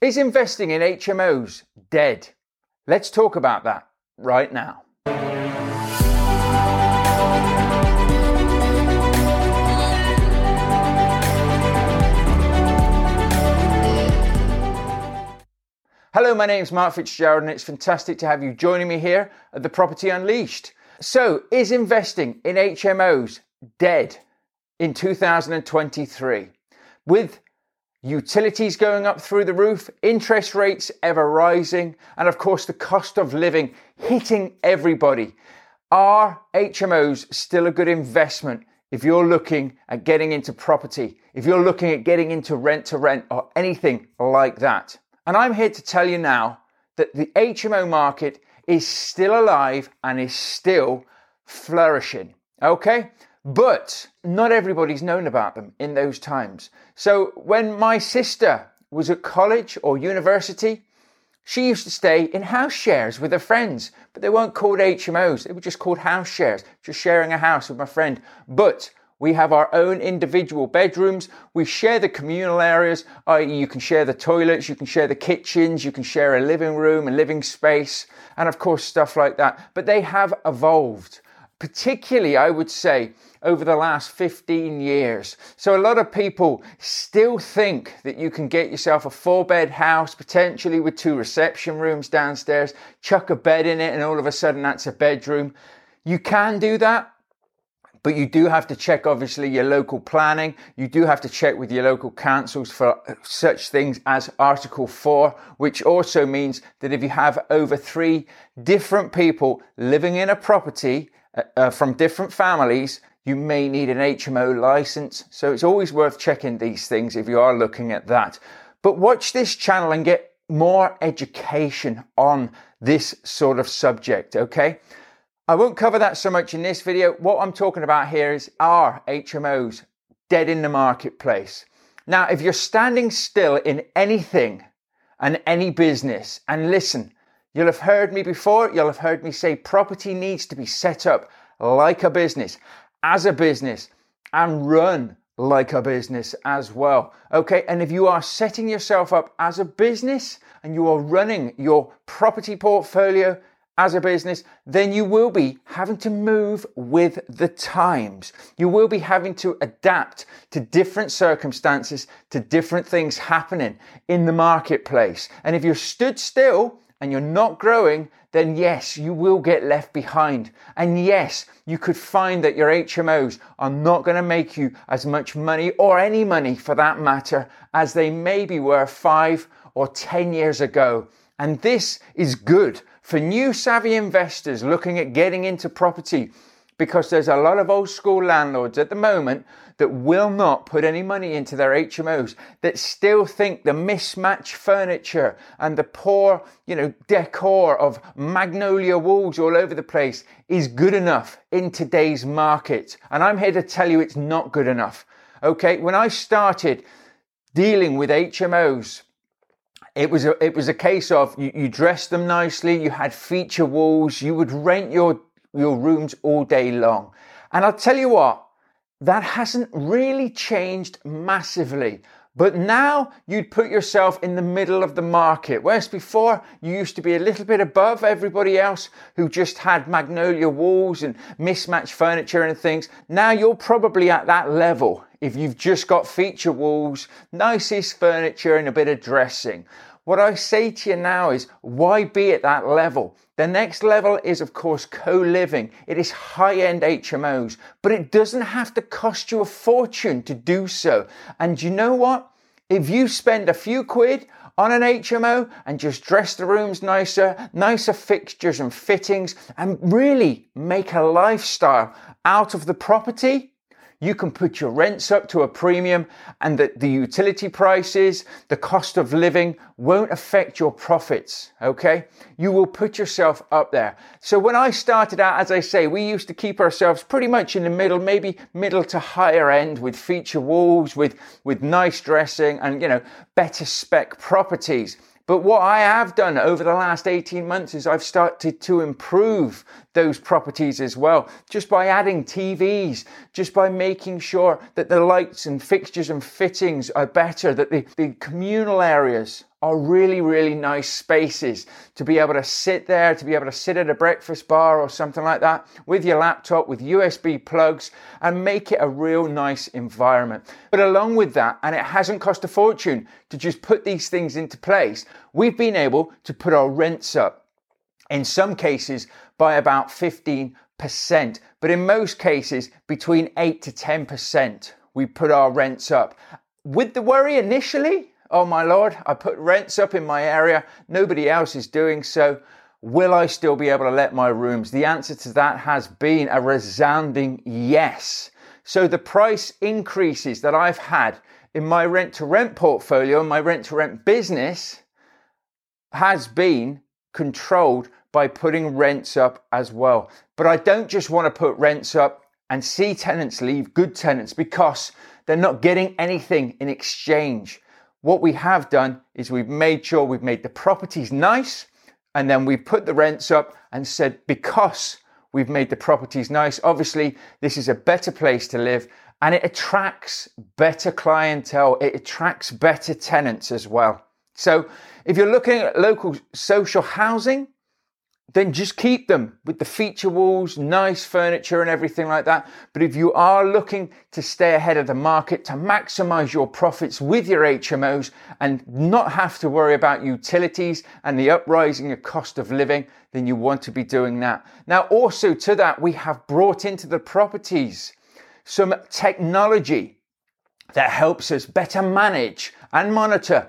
Is investing in HMOs dead? Let's talk about that right now. Hello, my name is Mark Fitzgerald, and it's fantastic to have you joining me here at the Property Unleashed. So, is investing in HMOs dead in 2023? With utilities going up through the roof, interest rates ever rising, and of course the cost of living hitting everybody. Are HMOs still a good investment if you're looking at getting into property, if you're looking at getting into rent to rent or anything like that? And I'm here to tell you now that the HMO market is still alive and is still flourishing. Okay? But not everybody's known about them in those times. So when my sister was at college or university, she used to stay in house shares with her friends, but they weren't called HMOs. They were just called house shares, just sharing a house with my friend. But we have our own individual bedrooms. We share the communal areas, i.e., you can share the toilets, you can share the kitchens, you can share a living room, a living space, and of course, stuff like that. But they have evolved particularly, I would say, over the last 15 years. So a lot of people still think that you can get yourself a four bed house, potentially with two reception rooms downstairs, chuck a bed in it, and all of a sudden that's a bedroom. You can do that. But you do have to check, obviously, your local planning. You do have to check with your local councils for such things as Article 4, which also means that if you have over three different people living in a property, uh, uh, from different families, you may need an HMO license. So it's always worth checking these things if you are looking at that. But watch this channel and get more education on this sort of subject, okay? I won't cover that so much in this video. What I'm talking about here is are HMOs dead in the marketplace? Now, if you're standing still in anything and any business, and listen, You'll have heard me before, you'll have heard me say property needs to be set up like a business, as a business, and run like a business as well. Okay, and if you are setting yourself up as a business and you are running your property portfolio as a business, then you will be having to move with the times. You will be having to adapt to different circumstances, to different things happening in the marketplace. And if you're stood still, and you're not growing, then yes, you will get left behind. And yes, you could find that your HMOs are not going to make you as much money or any money for that matter as they maybe were five or 10 years ago. And this is good for new savvy investors looking at getting into property because there's a lot of old school landlords at the moment that will not put any money into their HMOs that still think the mismatched furniture and the poor, you know, decor of magnolia walls all over the place is good enough in today's market. And I'm here to tell you it's not good enough. Okay, when I started dealing with HMOs, it was a, it was a case of you, you dressed them nicely, you had feature walls, you would rent your your rooms all day long. And I'll tell you what, that hasn't really changed massively. But now you'd put yourself in the middle of the market. Whereas before you used to be a little bit above everybody else who just had magnolia walls and mismatched furniture and things. Now you're probably at that level if you've just got feature walls, nicest furniture, and a bit of dressing. What I say to you now is why be at that level? The next level is, of course, co living. It is high end HMOs, but it doesn't have to cost you a fortune to do so. And you know what? If you spend a few quid on an HMO and just dress the rooms nicer, nicer fixtures and fittings, and really make a lifestyle out of the property, you can put your rents up to a premium and that the utility prices, the cost of living won't affect your profits. Okay. You will put yourself up there. So when I started out, as I say, we used to keep ourselves pretty much in the middle, maybe middle to higher end with feature walls, with, with nice dressing and, you know, better spec properties. But what I have done over the last 18 months is I've started to improve those properties as well, just by adding TVs, just by making sure that the lights and fixtures and fittings are better, that the, the communal areas are really, really nice spaces to be able to sit there, to be able to sit at a breakfast bar or something like that with your laptop, with USB plugs, and make it a real nice environment. But along with that, and it hasn't cost a fortune to just put these things into place, we've been able to put our rents up. In some cases, by about 15%, but in most cases, between 8 to 10%, we put our rents up. With the worry initially Oh my Lord, I put rents up in my area. Nobody else is doing so. Will I still be able to let my rooms? The answer to that has been a resounding yes. So the price increases that I've had in my rent to rent portfolio, and my rent to rent business has been controlled by putting rents up as well. But I don't just want to put rents up and see tenants leave, good tenants, because they're not getting anything in exchange. What we have done is we've made sure we've made the properties nice and then we've put the rents up and said because we've made the properties nice, obviously this is a better place to live and it attracts better clientele, it attracts better tenants as well. So if you're looking at local social housing, then just keep them with the feature walls, nice furniture, and everything like that. But if you are looking to stay ahead of the market, to maximize your profits with your HMOs and not have to worry about utilities and the uprising of cost of living, then you want to be doing that. Now, also to that, we have brought into the properties some technology that helps us better manage and monitor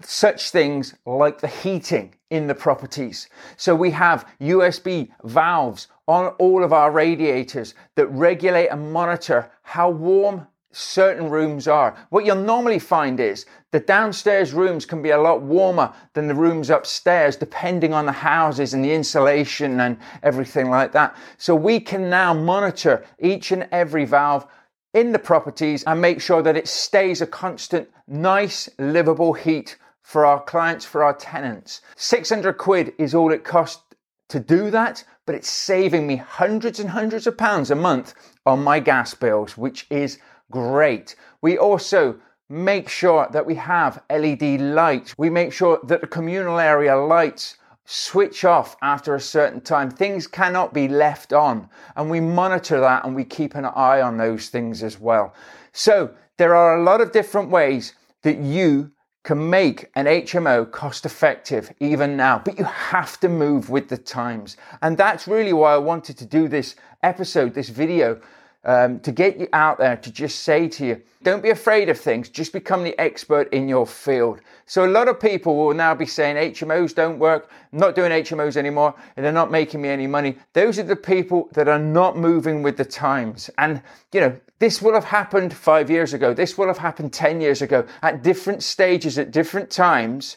such things like the heating in the properties. So we have USB valves on all of our radiators that regulate and monitor how warm certain rooms are. What you'll normally find is the downstairs rooms can be a lot warmer than the rooms upstairs, depending on the houses and the insulation and everything like that. So we can now monitor each and every valve in the properties and make sure that it stays a constant, nice, livable heat for our clients, for our tenants. 600 quid is all it costs to do that, but it's saving me hundreds and hundreds of pounds a month on my gas bills, which is great. We also make sure that we have LED lights. We make sure that the communal area lights switch off after a certain time. Things cannot be left on, and we monitor that and we keep an eye on those things as well. So, there are a lot of different ways that you can make an HMO cost effective even now, but you have to move with the times. And that's really why I wanted to do this episode, this video, um, to get you out there to just say to you, don't be afraid of things, just become the expert in your field. So a lot of people will now be saying HMOs don't work, I'm not doing HMOs anymore, and they're not making me any money. Those are the people that are not moving with the times. And, you know, this will have happened five years ago. This will have happened 10 years ago at different stages, at different times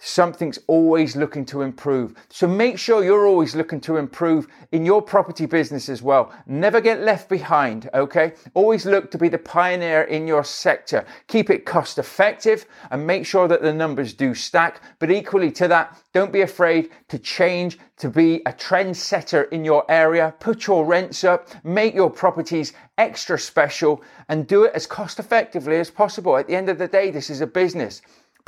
something's always looking to improve. So make sure you're always looking to improve in your property business as well. Never get left behind, okay? Always look to be the pioneer in your sector. Keep it cost effective and make sure that the numbers do stack. But equally to that, don't be afraid to change to be a trendsetter in your area. Put your rents up, make your properties extra special and do it as cost effectively as possible. At the end of the day, this is a business.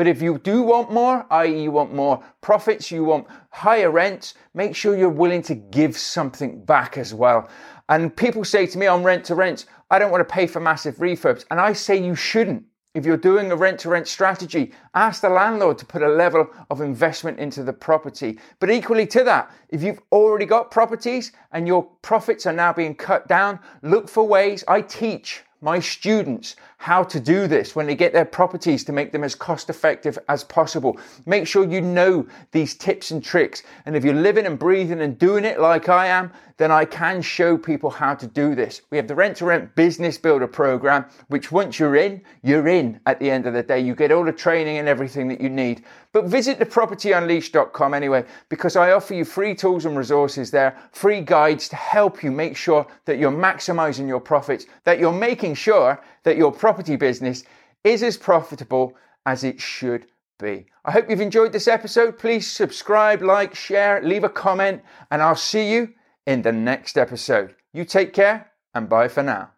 But if you do want more, i.e., you want more profits, you want higher rents, make sure you're willing to give something back as well. And people say to me on rent to rent, I don't want to pay for massive refurbs. And I say you shouldn't. If you're doing a rent to rent strategy, ask the landlord to put a level of investment into the property. But equally to that, if you've already got properties and your profits are now being cut down, look for ways. I teach my students how to do this when they get their properties to make them as cost effective as possible. Make sure you know these tips and tricks. And if you're living and breathing and doing it like I am, then I can show people how to do this. We have the rent to rent business builder program, which once you're in, you're in at the end of the day. You get all the training and everything that you need. But visit thepropertyunleashed.com anyway, because I offer you free tools and resources there, free guides to help you make sure that you're maximizing your profits, that you're sure that your property business is as profitable as it should be. I hope you've enjoyed this episode. Please subscribe, like, share, leave a comment, and I'll see you in the next episode. You take care and bye for now.